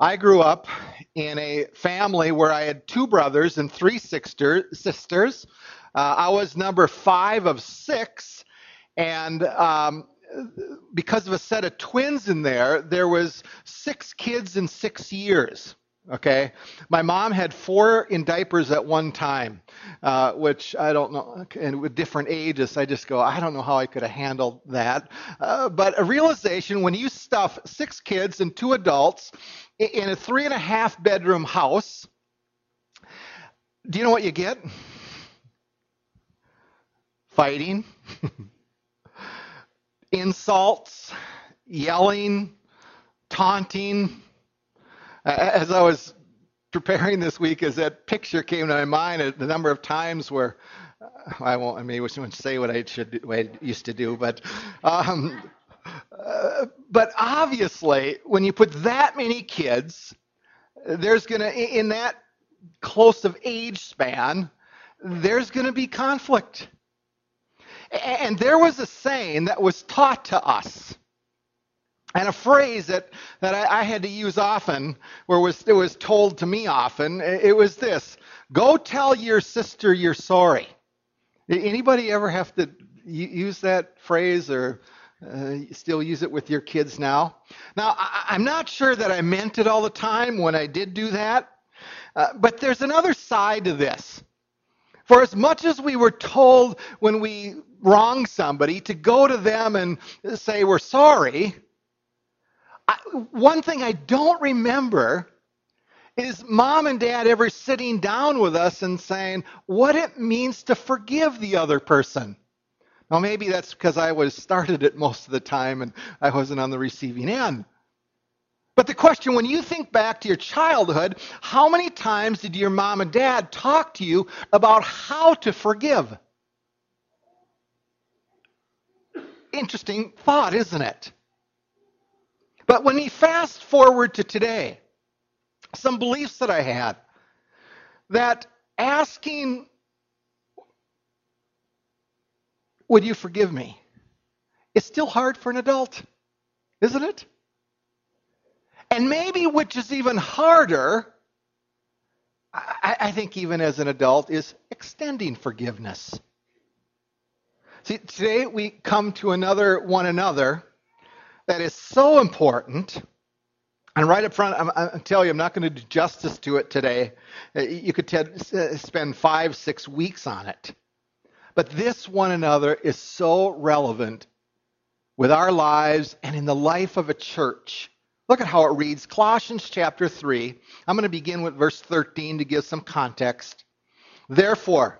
I grew up in a family where I had two brothers and three sister, sisters. Uh, I was number five of six, and um, because of a set of twins in there, there was six kids in six years. Okay, my mom had four in diapers at one time, uh, which I don't know, and with different ages, I just go, I don't know how I could have handled that. Uh, but a realization when you stuff six kids and two adults in a three and a half bedroom house, do you know what you get? Fighting, insults, yelling, taunting as I was preparing this week, as that picture came to my mind, the number of times where uh, I won't, I maybe shouldn't say what I should, what I used to do, but, um, uh, but obviously, when you put that many kids, there's going to, in that close of age span, there's going to be conflict. And there was a saying that was taught to us and a phrase that, that I, I, had to use often, where was, it was told to me often, it was this Go tell your sister you're sorry. Anybody ever have to use that phrase or uh, still use it with your kids now? Now, I, am not sure that I meant it all the time when I did do that, uh, but there's another side to this. For as much as we were told when we wrong somebody to go to them and say we're sorry, I, one thing I don't remember is mom and dad ever sitting down with us and saying what it means to forgive the other person. Now, maybe that's because I was started it most of the time and I wasn't on the receiving end. But the question when you think back to your childhood, how many times did your mom and dad talk to you about how to forgive? Interesting thought, isn't it? But when we fast forward to today, some beliefs that I had that asking, Would you forgive me? It's still hard for an adult, isn't it? And maybe, which is even harder, I, I think, even as an adult, is extending forgiveness. See, today we come to another one another that is so important. And right up front, I'm, I'm telling you, I'm not going to do justice to it today. You could t- uh, spend five, six weeks on it. But this one another is so relevant with our lives and in the life of a church. Look at how it reads Colossians chapter 3. I'm going to begin with verse 13 to give some context. Therefore,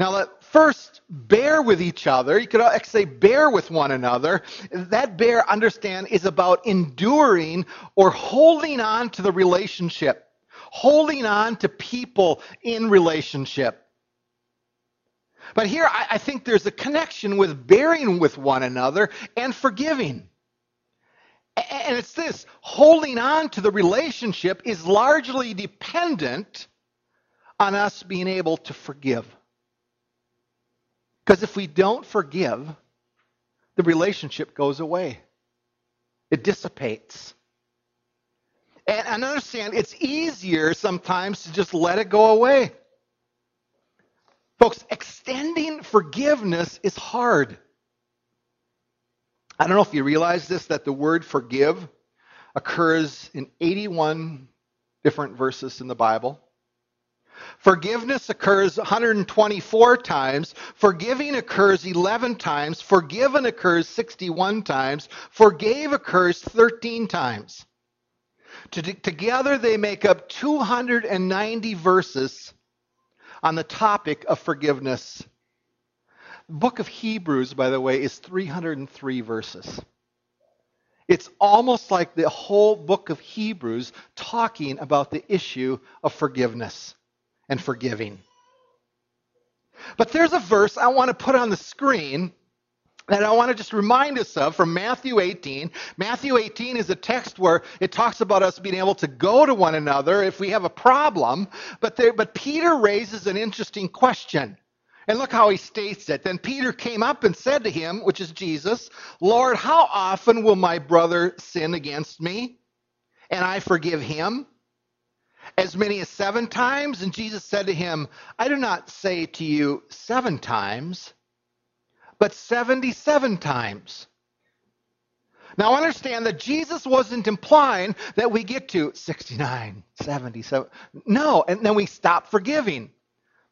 Now, first bear with each other. You could say bear with one another. That bear, understand, is about enduring or holding on to the relationship, holding on to people in relationship. But here, I, I think there's a connection with bearing with one another and forgiving. And it's this holding on to the relationship is largely dependent on us being able to forgive. Because if we don't forgive, the relationship goes away, it dissipates. And, and understand, it's easier sometimes to just let it go away. Folks, extending forgiveness is hard. I don't know if you realize this, that the word forgive occurs in 81 different verses in the Bible. Forgiveness occurs 124 times. Forgiving occurs 11 times. Forgiven occurs 61 times. Forgave occurs 13 times. Together, they make up 290 verses on the topic of forgiveness. The book of Hebrews, by the way, is 303 verses. It's almost like the whole book of Hebrews talking about the issue of forgiveness and forgiving. But there's a verse I want to put on the screen that I want to just remind us of from Matthew 18. Matthew 18 is a text where it talks about us being able to go to one another if we have a problem. But, there, but Peter raises an interesting question. And look how he states it. Then Peter came up and said to him, which is Jesus, Lord, how often will my brother sin against me and I forgive him? As many as seven times? And Jesus said to him, I do not say to you seven times but 77 times. Now understand that Jesus wasn't implying that we get to 69, 77. No, and then we stop forgiving.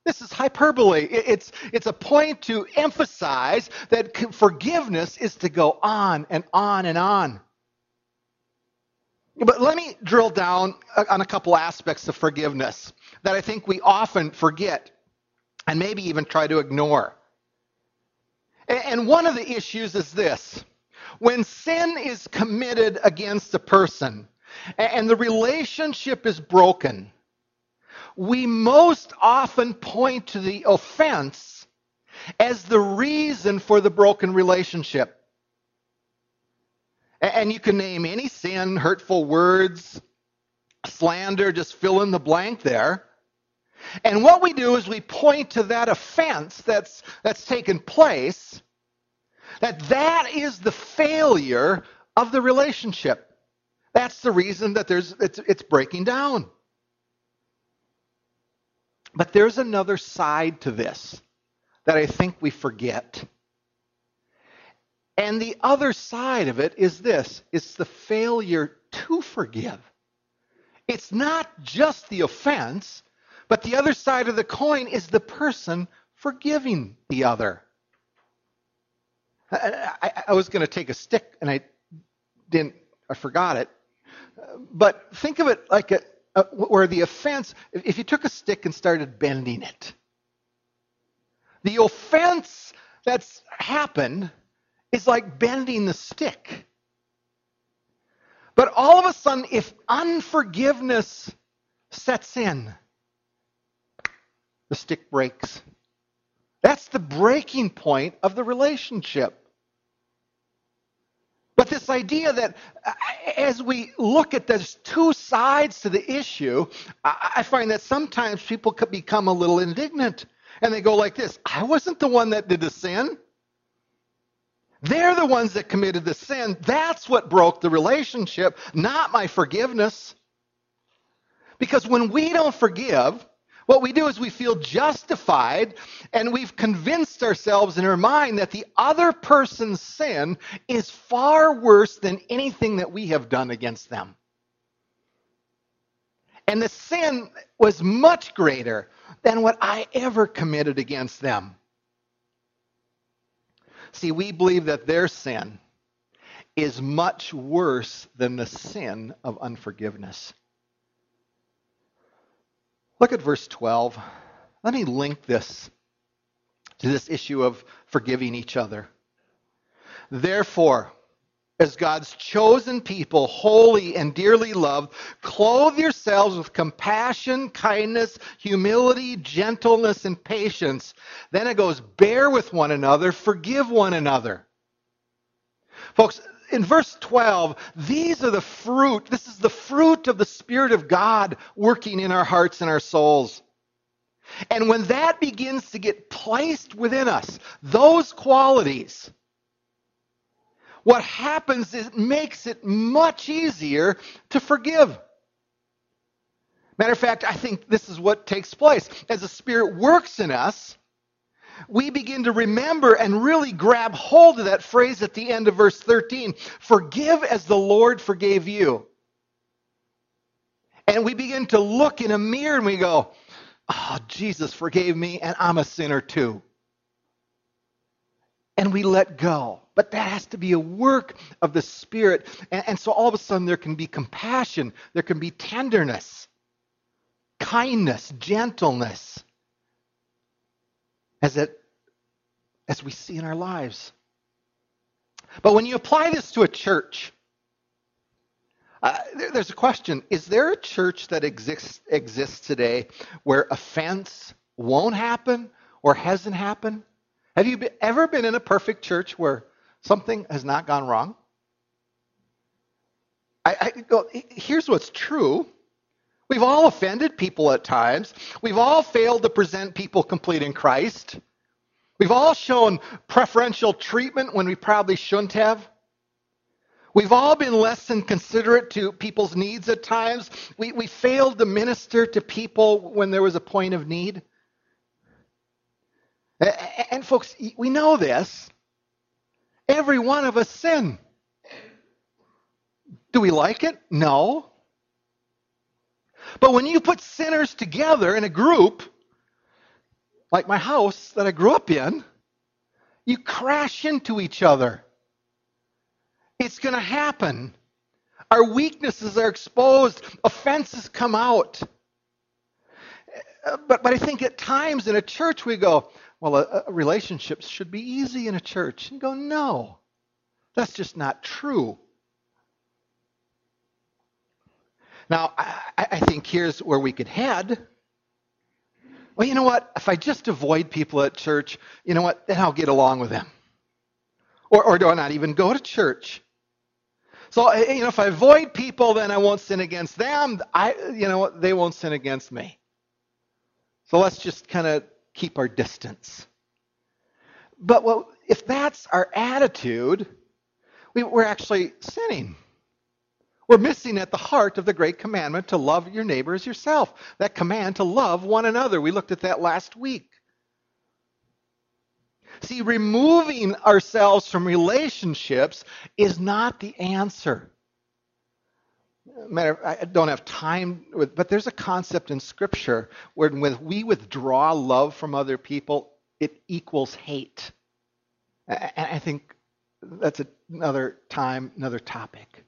This is hyperbole. It's, it's a point to emphasize that forgiveness is to go on and on and on. But let me drill down uh, on a couple aspects of forgiveness that I think we often forget and maybe even try to ignore. And one of the issues is this when sin is committed against a person and the relationship is broken, we most often point to the offense as the reason for the broken relationship. And you can name any sin, hurtful words, slander, just fill in the blank there. And what we do is we point to that offense that's, that's taken place, that that is the failure of the relationship. That's the reason that there's, it's, it's breaking down. But there's another side to this that I think we forget. And the other side of it is this it's the failure to forgive. It's not just the offense, but the other side of the coin is the person forgiving the other. I, I, I was going to take a stick and I didn't, I forgot it. But think of it like a, a, where the offense, if, you took a stick and started bending it, the offense that's happened is like bending the stick. But all of a sudden, if unforgiveness sets in, the stick breaks. That's the breaking point of the relationship. But this idea that uh, as we look at there's two sides to the issue, I find that sometimes people could become a little indignant. And they go like this I wasn't the one that did the sin. They're the ones that committed the sin. That's what broke the relationship, not my forgiveness. Because when we don't forgive, what we do is we feel justified and we've convinced ourselves in our mind that the other person's sin is far worse than anything that we have done against them. And the sin was much greater than what I ever committed against them. See, we believe that their sin is much worse than the sin of unforgiveness. Look at verse 12. Let me link this to this issue of forgiving each other. Therefore, as God's chosen people, holy and dearly loved, clothe yourselves with compassion, kindness, humility, gentleness, and patience. Then it goes, bear with one another, forgive one another. Folks, in verse 12, these are the fruit. This is the fruit of the Spirit of God working in our hearts and our souls. And when that begins to get placed within us, those qualities, what happens is it makes it much easier to forgive. Matter of fact, I think this is what takes place. As the Spirit works in us, we begin to remember and really grab hold of that phrase at the end of verse 13 forgive as the Lord forgave you. And we begin to look in a mirror and we go, oh, Jesus forgave me and I'm a sinner too. And we let go. But that has to be a work of the Spirit. And, and so all of a sudden there can be compassion, there can be tenderness, kindness, gentleness as it as we see in our lives. But when you apply this to a church, uh, there, there's a question: Is there a church that exists exists today where offense won't happen or hasn't happened? Have you ever been in a perfect church where something has not gone wrong? I, I here's what's true. We've all offended people at times. We've all failed to present people complete in Christ. We've all shown preferential treatment when we probably shouldn't have. We've all been less than considerate to people's needs at times. We, we failed to minister to people when there was a point of need. And, folks, we know this. Every one of us sin. Do we like it? No. But when you put sinners together in a group, like my house that I grew up in, you crash into each other. It's going to happen. Our weaknesses are exposed, offenses come out. Uh, but, but I think at times in a church we go, well, a, relationships should be easy in a church. And go, no, that's just not true. Now, I, I think here's where we could head. Well, you know what? If I just avoid people at church, you know what? Then I'll get along with them. Or, or do I not even go to church? So, you know, if I avoid people, then I won't sin against them. I, you know, they won't sin against me. So let's just kind of keep our distance. But well, if that's our attitude, we, we're actually sinning. We're missing at the heart of the great commandment to love your neighbor as yourself. That command to love one another. We looked at that last week. See, removing ourselves from relationships is not the answer. Matter, I don't have time, with, but there's a concept in Scripture where when we withdraw love from other people, it equals hate. And I think that's another time, another topic.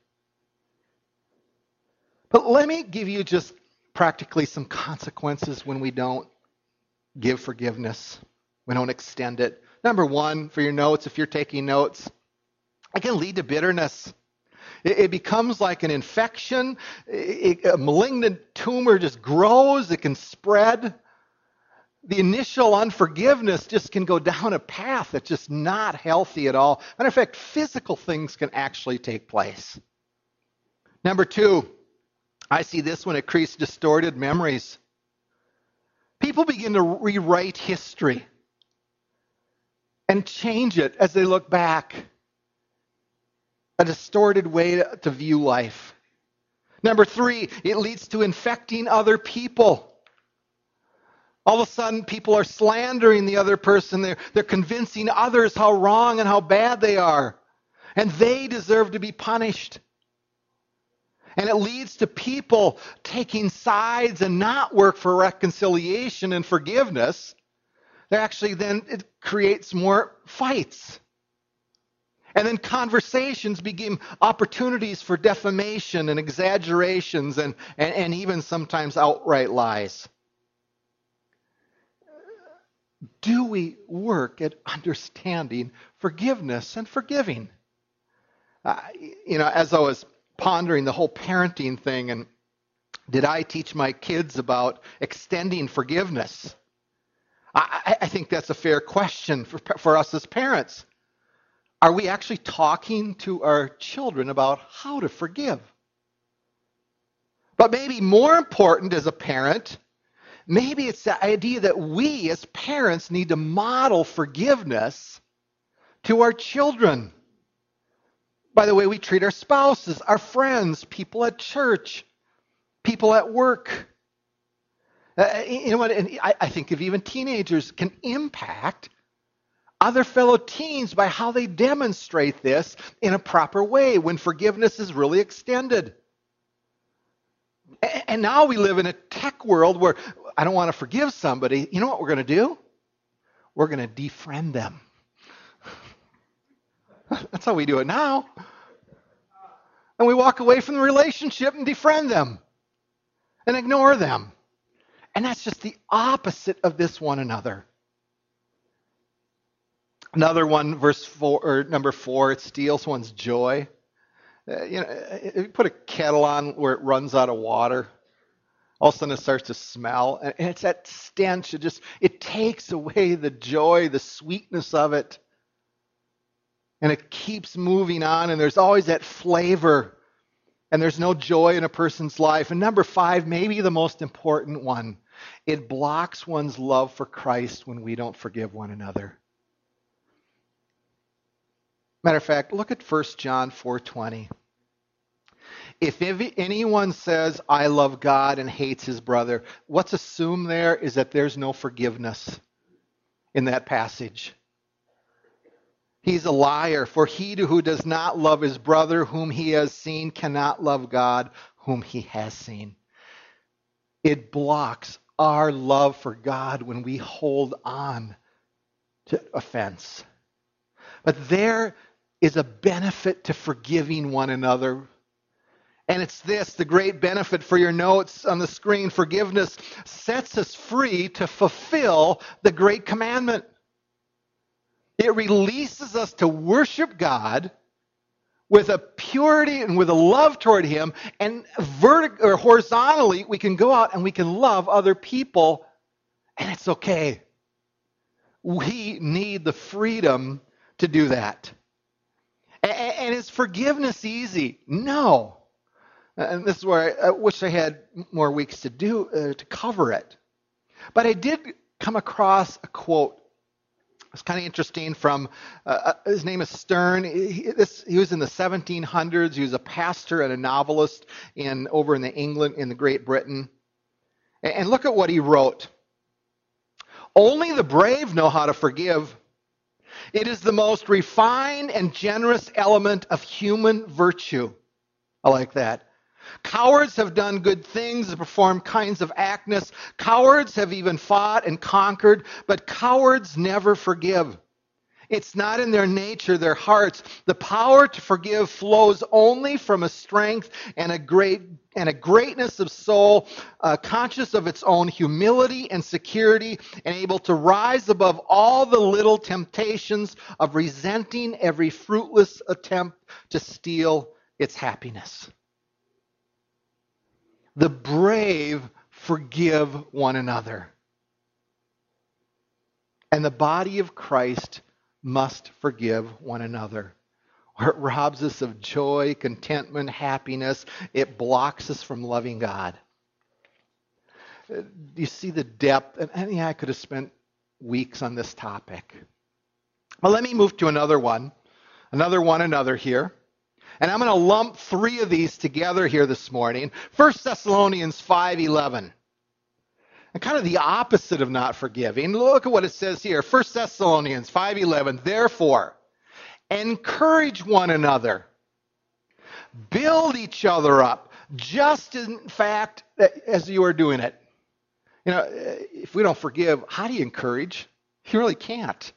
But let me give you just practically some consequences when we don't give forgiveness, we don't extend it. Number one, for your notes, if you're taking notes, it can lead to bitterness. It, it becomes like an infection. It, a malignant tumor just grows, it can spread. The initial unforgiveness just can go down a path that's just not healthy at all. Matter of fact, physical things can actually take place. Number two, I see this when it creates distorted memories. People begin to rewrite history and change it as they look back. A distorted way to view life. Number three, it leads to infecting other people. All of a sudden, people are slandering the other person. They're, they're convincing others how wrong and how bad they are. And they deserve to be punished. And it leads to people taking sides and not work for reconciliation and forgiveness. They actually then it creates more fights. And then conversations become opportunities for defamation and exaggerations and, and, and even sometimes outright lies. Do we work at understanding forgiveness and forgiving? Uh, you know, as I was pondering the whole parenting thing and did I teach my kids about extending forgiveness? I, I think that's a fair question for, for us as parents. Are we actually talking to our children about how to forgive? But maybe more important as a parent, maybe it's the idea that we as parents need to model forgiveness to our children by the way we treat our spouses, our friends, people at church, people at work. Uh, you know what? And I, I think if even teenagers can impact other fellow teens by how they demonstrate this in a proper way when forgiveness is really extended. And now we live in a tech world where I don't want to forgive somebody. You know what we're going to do? We're going to defriend them. That's how we do it now. And we walk away from the relationship and defriend them and ignore them. And that's just the opposite of this one another. Another one, verse four or number four, it steals one's joy. Uh, you know, if you put a kettle on where it runs out of water, all of a sudden it starts to smell. And it's that stench. It just, it takes away the joy, the sweetness of it. And it keeps moving on, and there's always that flavor, and there's no joy in a person's life. And number five, maybe the most important one, it blocks one's love for Christ when we don't forgive one another. Matter of fact, look at 1 John 4:20. If anyone says, I love God and hates his brother, what's assumed there is that there's no forgiveness in that passage. He's a liar, for he who does not love his brother whom he has seen cannot love God whom he has seen. It blocks our love for God when we hold on to offense. But there is a benefit to forgiving one another and it's this the great benefit for your notes on the screen forgiveness sets us free to fulfill the great commandment. It releases us to worship God with a purity and with a love toward Him, and vertic- or horizontally, we can go out and we can love other people, and it's okay. We need the freedom to do that. And is forgiveness easy? No. And this is where I, I wish I had more weeks to do uh, to cover it. But I did come across a quote. It's kind of interesting from uh, uh, his name is Sterne. He, this, he was in the 1700s. He was a pastor and a novelist in over in the England in the Great Britain. And, and look at what he wrote. Only the brave know how to forgive. It is the most refined and generous element of human virtue. I like that. Cowards have done good things and performed kinds of actness. Cowards have even fought and conquered, but cowards never forgive. It's not in their nature, their hearts. The power to forgive flows only from a strength and a great and a greatness of soul, uh, conscious of its own humility and security, and able to rise above all the little temptations of resenting every fruitless attempt to steal its happiness. The brave forgive one another. And the body of Christ must forgive one another. Or it robs us of joy, contentment, happiness. It blocks us from loving God. You see the depth? And, yeah, I could have spent weeks on this topic. But let me move to another one. Another one, another here. And I'm going to lump three of these together here this morning. 1 Thessalonians 5:11. And kind of the opposite of not forgiving. Look at what it says here. 1 Thessalonians 5:11. Therefore, encourage one another. Build each other up, just in fact as you are doing it. You know, if we don't forgive, how do you encourage? You really can't.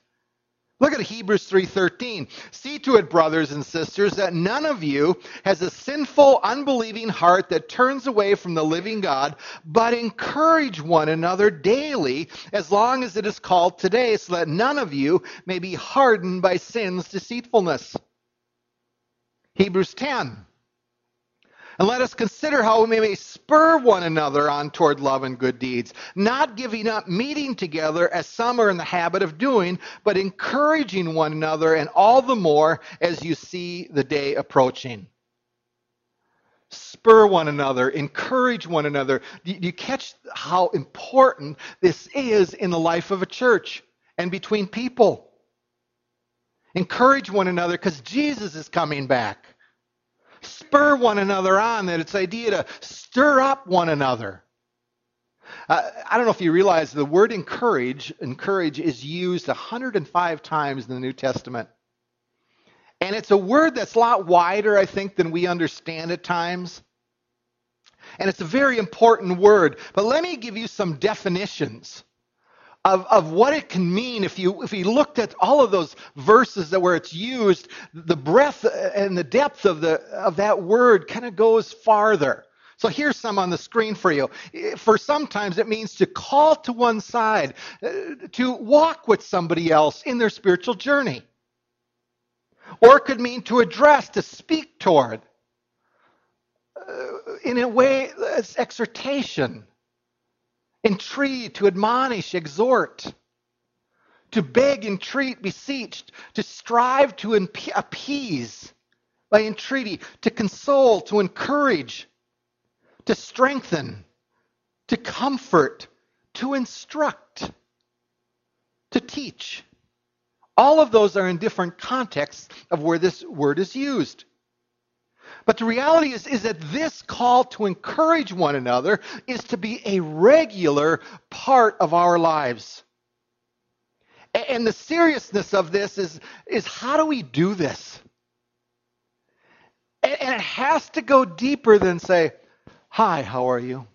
Look at Hebrews 3:13. See to it, brothers and sisters, that none of you has a sinful, unbelieving heart that turns away from the living God, but encourage one another daily, as long as it is called today, so that none of you may be hardened by sin's deceitfulness. Hebrews 10. And let us consider how we may spur one another on toward love and good deeds, not giving up meeting together as some are in the habit of doing, but encouraging one another, and all the more as you see the day approaching. Spur one another, encourage one another. Do you catch how important this is in the life of a church and between people? Encourage one another because Jesus is coming back spur one another on, that it's idea to stir up one another. Uh, I don't know if you realize the word encourage, encourage is used 105 times in the New Testament. And it's a word that's a lot wider, I think, than we understand at times. And it's a very important word. But let me give you some definitions of, of what it can mean if you if you looked at all of those verses that where it's used, the breadth and the depth of the of that word kind of goes farther. So here's some on the screen for you. For sometimes it means to call to one side, uh, to walk with somebody else in their spiritual journey. Or it could mean to address, to speak toward. Uh, in a way, it's exhortation entreat, to admonish, exhort, to beg, entreat, beseech, to strive to appease by entreaty, to console, to encourage, to strengthen, to comfort, to instruct, to teach. All of those are in different contexts of where this word is used. But the reality is, is that this call to encourage one another is to be a regular part of our lives. And the seriousness of this is, is how do we do this? And it has to go deeper than say, Hi, how are you?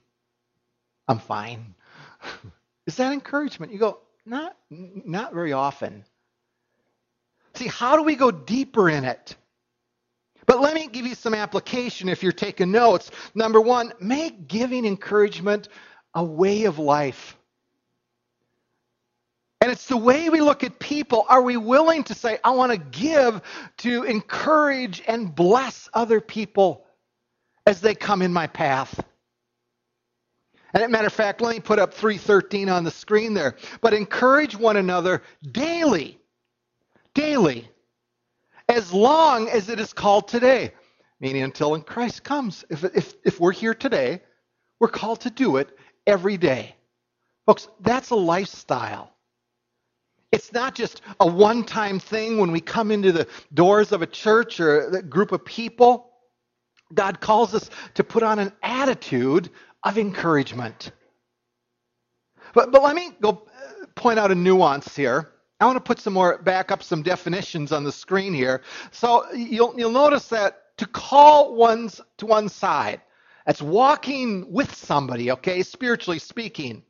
I'm fine. Is that encouragement? You go, Not, not very often. See, how do we go deeper in it? But let me give you some application if you're taking notes. Number one, make giving encouragement a way of life. And it's the way we look at people. Are we willing to say, I want to give to encourage and bless other people as they come in my path? And as a matter of fact, let me put up 313 on the screen there. But encourage one another daily. Daily. As long as it is called today. Meaning until when Christ comes. If, if, if we're here today, we're called to do it every day. Folks, that's a lifestyle. It's not just a one time thing when we come into the doors of a church or a group of people. God calls us to put on an attitude of encouragement. But, but let me go point out a nuance here. I want to put some more, back up some definitions on the screen here. So you'll, you'll notice that to call one's to one side, that's walking with somebody, okay, spiritually speaking.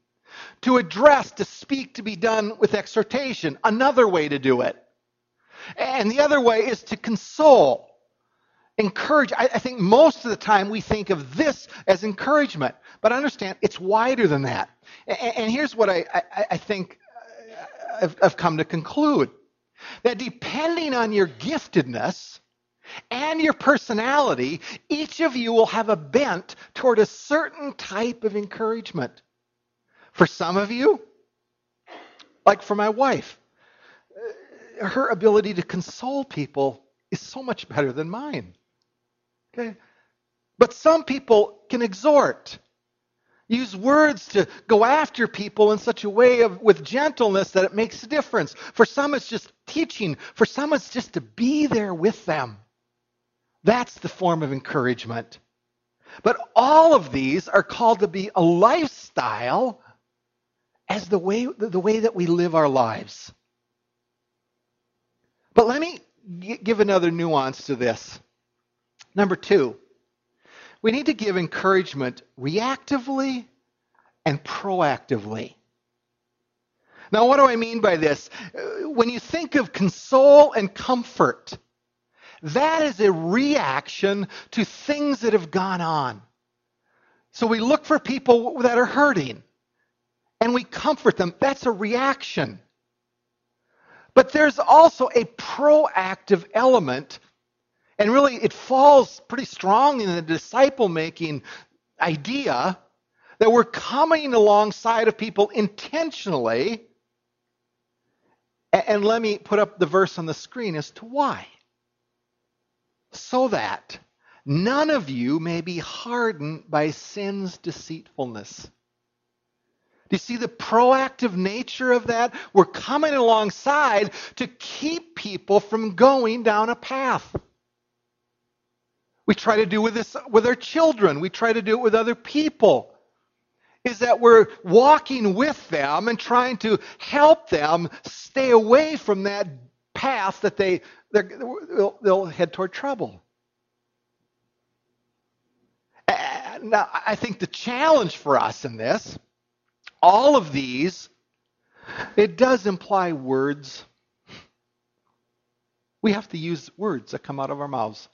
To address, to speak, to be done with exhortation, another way to do it. And the other way is to console, encourage. I, I think most of the time we think of this as encouragement, but understand it's wider than that. And, and here's what I, I, I think I've, come to conclude that depending on your giftedness, and your personality, each of you will have a bent toward a certain type of encouragement. For some of you, like for my wife, uh, her ability to console people is so much better than mine. Okay? But some people can exhort, use words to go after people in such a way of with gentleness that it makes a difference. For some it's just teaching, for some it's just to be there with them. That's the form of encouragement. But all of these are called to be a lifestyle as the way, the way that we live our lives. But let me give another nuance to this. Number two, we need to give encouragement reactively and proactively. Now, what do I mean by this? Uh, when you think of console and comfort, that is a reaction to things that have gone on. So we look for people that are hurting and we comfort them. That's a reaction. But there's also a proactive element, and really it falls pretty strong in the disciple making idea that we're coming alongside of people intentionally. And let me put up the verse on the screen as to why. So that none of you may be hardened by sin's deceitfulness. Do you see the proactive nature of that? We're coming alongside to keep people from going down a path. We try to do with this with our children. We try to do it with other people. Is that we're walking with them and trying to help them stay away from that path that they they'll, they'll head toward trouble. Now, I think the challenge for us in this all of these, it does imply words. We have to use words that come out of our mouths.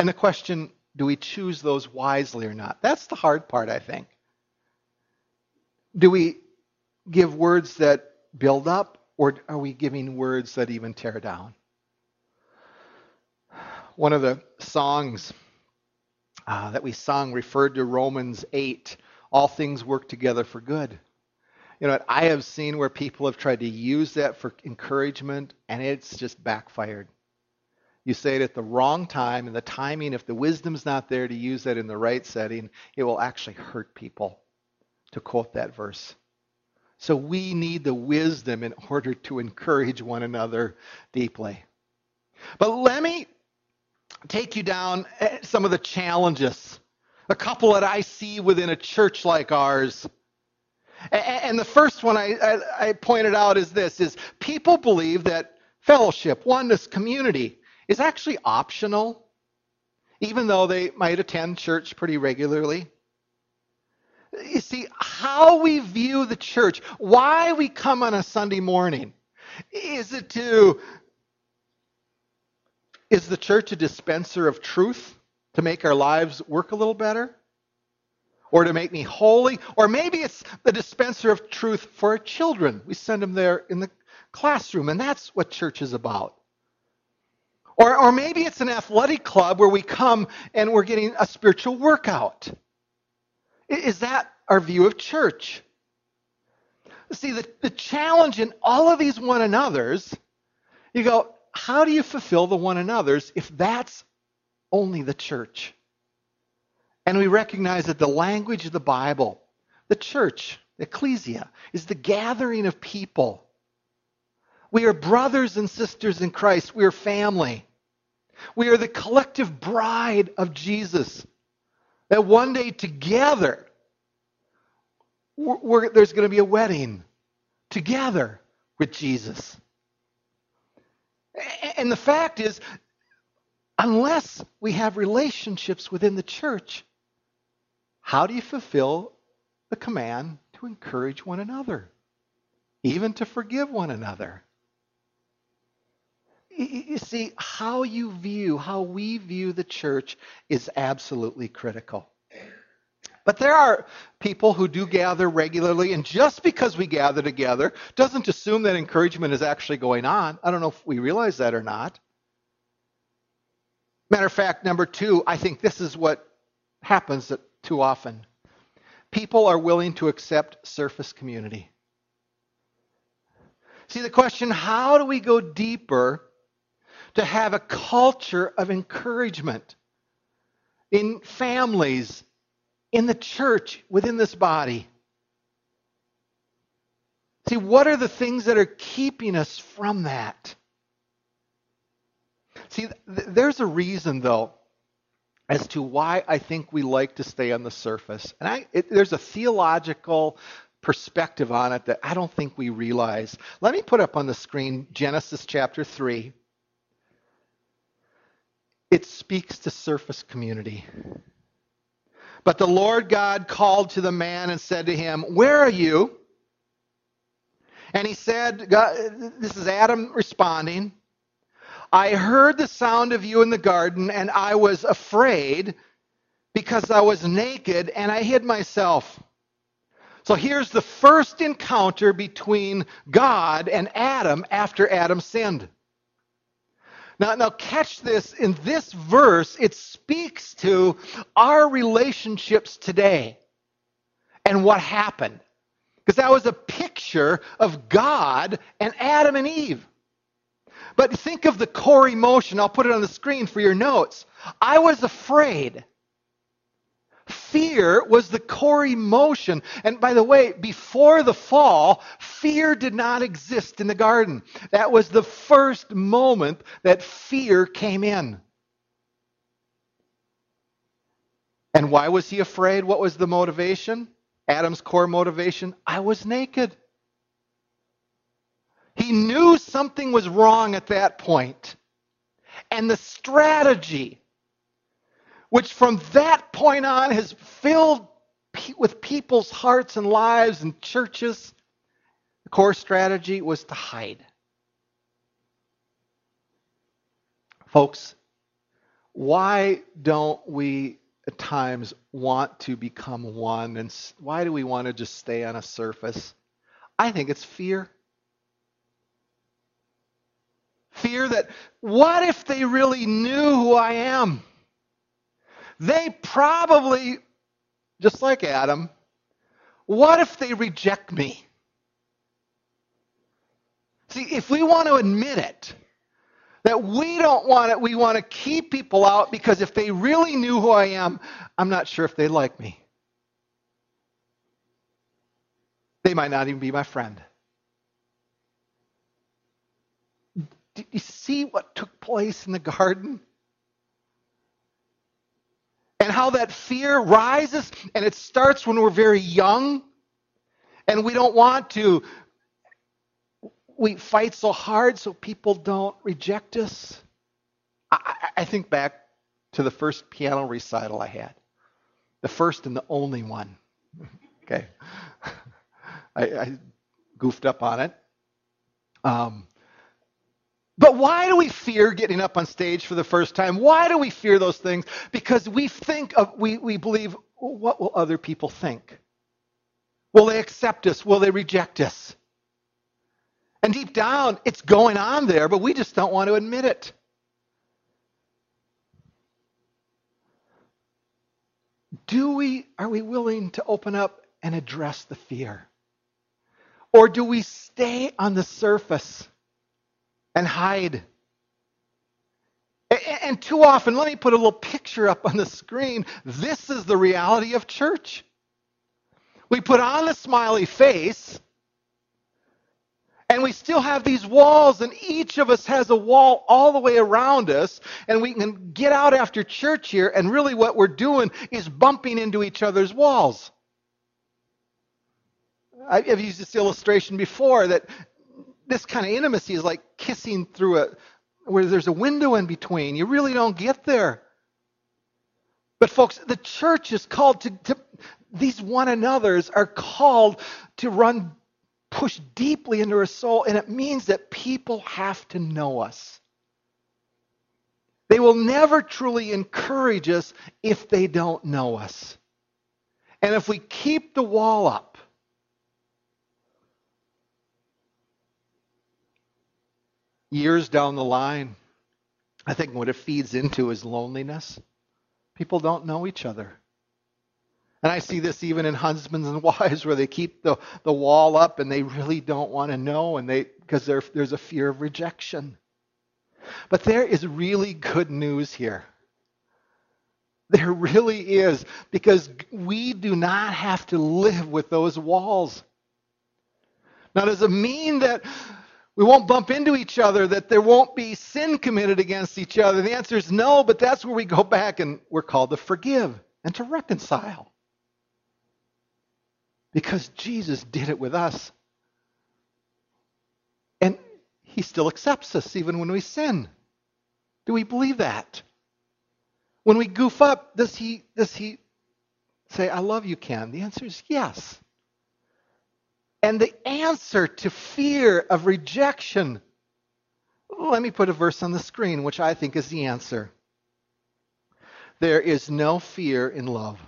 And the question do we choose those wisely or not? That's the hard part, I think. Do we give words that build up, or are we giving words that even tear down? One of the songs uh, that we sung referred to Romans 8 all things work together for good. You know, I have seen where people have tried to use that for encouragement, and it's just backfired. You say it at the wrong time, and the timing, if the wisdom's not there to use that in the right setting, it will actually hurt people, to quote that verse. So we need the wisdom in order to encourage one another deeply. But let me take you down eh, some of the challenges, a couple that I see within a church like ours. And the first one I, I, I pointed out is this: is people believe that fellowship, oneness, community is actually optional, even though they might attend church pretty regularly. You see, how we view the church, why we come on a Sunday morning, is it to is the church a dispenser of truth to make our lives work a little better? Or to make me holy? Or maybe it's the dispenser of truth for our children. We send them there in the classroom, and that's what church is about. Or, or maybe it's an athletic club where we come and we're getting a spiritual workout. Is that our view of church? See, the, the challenge in all of these one another's, you go, how do you fulfill the one another's if that's only the church? And we recognize that the language of the Bible, the church, ecclesia, is the gathering of people. We are brothers and sisters in Christ. We are family. We are the collective bride of Jesus. That one day together, there's going to be a wedding together with Jesus. And the fact is, unless we have relationships within the church, how do you fulfill the command to encourage one another, even to forgive one another? You see, how you view, how we view the church is absolutely critical. But there are people who do gather regularly, and just because we gather together doesn't assume that encouragement is actually going on. I don't know if we realize that or not. Matter of fact, number two, I think this is what happens too often. People are willing to accept surface community. See, the question how do we go deeper to have a culture of encouragement in families, in the church, within this body. See, what are the things that are keeping us from that? See, th- there's a reason, though, as to why I think we like to stay on the surface. And I, it, there's a theological perspective on it that I don't think we realize. Let me put up on the screen Genesis chapter 3. It speaks to surface community. But the Lord God called to the man and said to him, Where are you? And he said, God, This is Adam responding. I heard the sound of you in the garden, and I was afraid because I was naked and I hid myself. So here's the first encounter between God and Adam after Adam sinned. Now, now catch this in this verse, it speaks to our relationships today and what happened. Because that was a picture of God and Adam and Eve. But think of the core emotion. I'll put it on the screen for your notes. I was afraid. Fear was the core emotion. And by the way, before the fall, fear did not exist in the garden. That was the first moment that fear came in. And why was he afraid? What was the motivation? Adam's core motivation I was naked. He knew something was wrong at that point. And the strategy which from that point on has filled with people's hearts and lives and churches. The core strategy was to hide. Folks, why don't we at times want to become one? And why do we want to just stay on a surface? I think it's fear. Fear that, what if they really knew who I am? They probably, just like Adam, What if they reject me? See, if we want to admit it, that we don't want it, we want to keep people out because if they really knew who I am, I'm not sure if they'd like me. They might not even be my friend. Did you see what took place in the garden? And how that fear rises, and it starts when we're very young, and we don't want to we fight so hard so people don't reject us. I, I think back to the first piano recital I had, the first and the only one. okay, I, I, goofed up on it. Um, but why do we fear getting up on stage for the first time? Why do we fear those things? Because we think of, we, we believe, well, what will other people think? Will they accept us? Will they reject us? And deep down, it's going on there, but we just don't want to admit it. Do we, are we willing to open up and address the fear? Or do we stay on the surface and hide? And too often, let me put a little picture up on the screen. This is the reality of church. We put on a smiley face and we still have these walls, and each of us has a wall all the way around us. And we can get out after church here, and really what we're doing is bumping into each other's walls. I've used this illustration before that this kind of intimacy is like kissing through a where there's a window in between. You really don't get there. But folks, the church is called to, to these one another's are called to run push deeply into our soul, and it means that people have to know us. They will never truly encourage us if they don't know us. And if we keep the wall up, years down the line, I think what it feeds into is loneliness. People don't know each other. And I see this even in husbands and wives where they keep the, the wall up and they really don't want to know and they because there's a fear of rejection. But there is really good news here. There really is because we do not have to live with those walls. Now, does it mean that we won't bump into each other, that there won't be sin committed against each other? The answer is no, but that's where we go back and we're called to forgive and to reconcile. Because Jesus did it with us. And he still accepts us even when we sin. Do we believe that? When we goof up, does he does he say, I love you, Ken? The answer is yes. And the answer to fear of rejection, let me put a verse on the screen, which I think is the answer. There is no fear in love.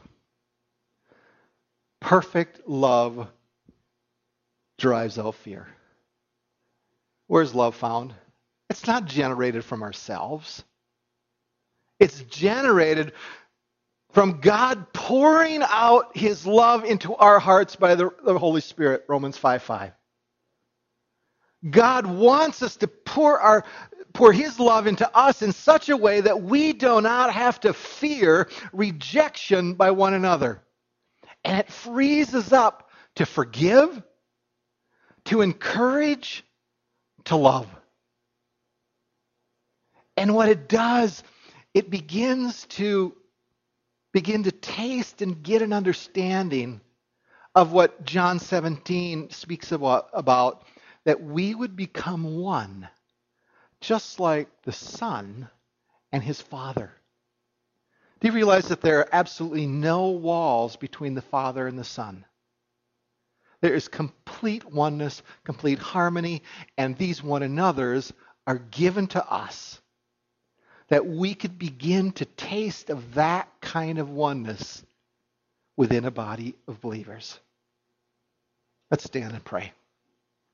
Perfect love drives out fear. Where's love found? It's not generated from ourselves. It's generated from God pouring out his love into our hearts by the, the Holy Spirit, Romans 5 5. God wants us to pour our pour his love into us in such a way that we do not have to fear rejection by one another. And it frees us up to forgive, to encourage, to love. And what it does, it begins to begin to taste and get an understanding of what John 17 speaks about, about that we would become one, just like the Son and his Father. Do you realize that there are absolutely no walls between the Father and the Son? There is complete oneness, complete harmony, and these one another's are given to us that we could begin to taste of that kind of oneness within a body of believers. Let's stand and pray.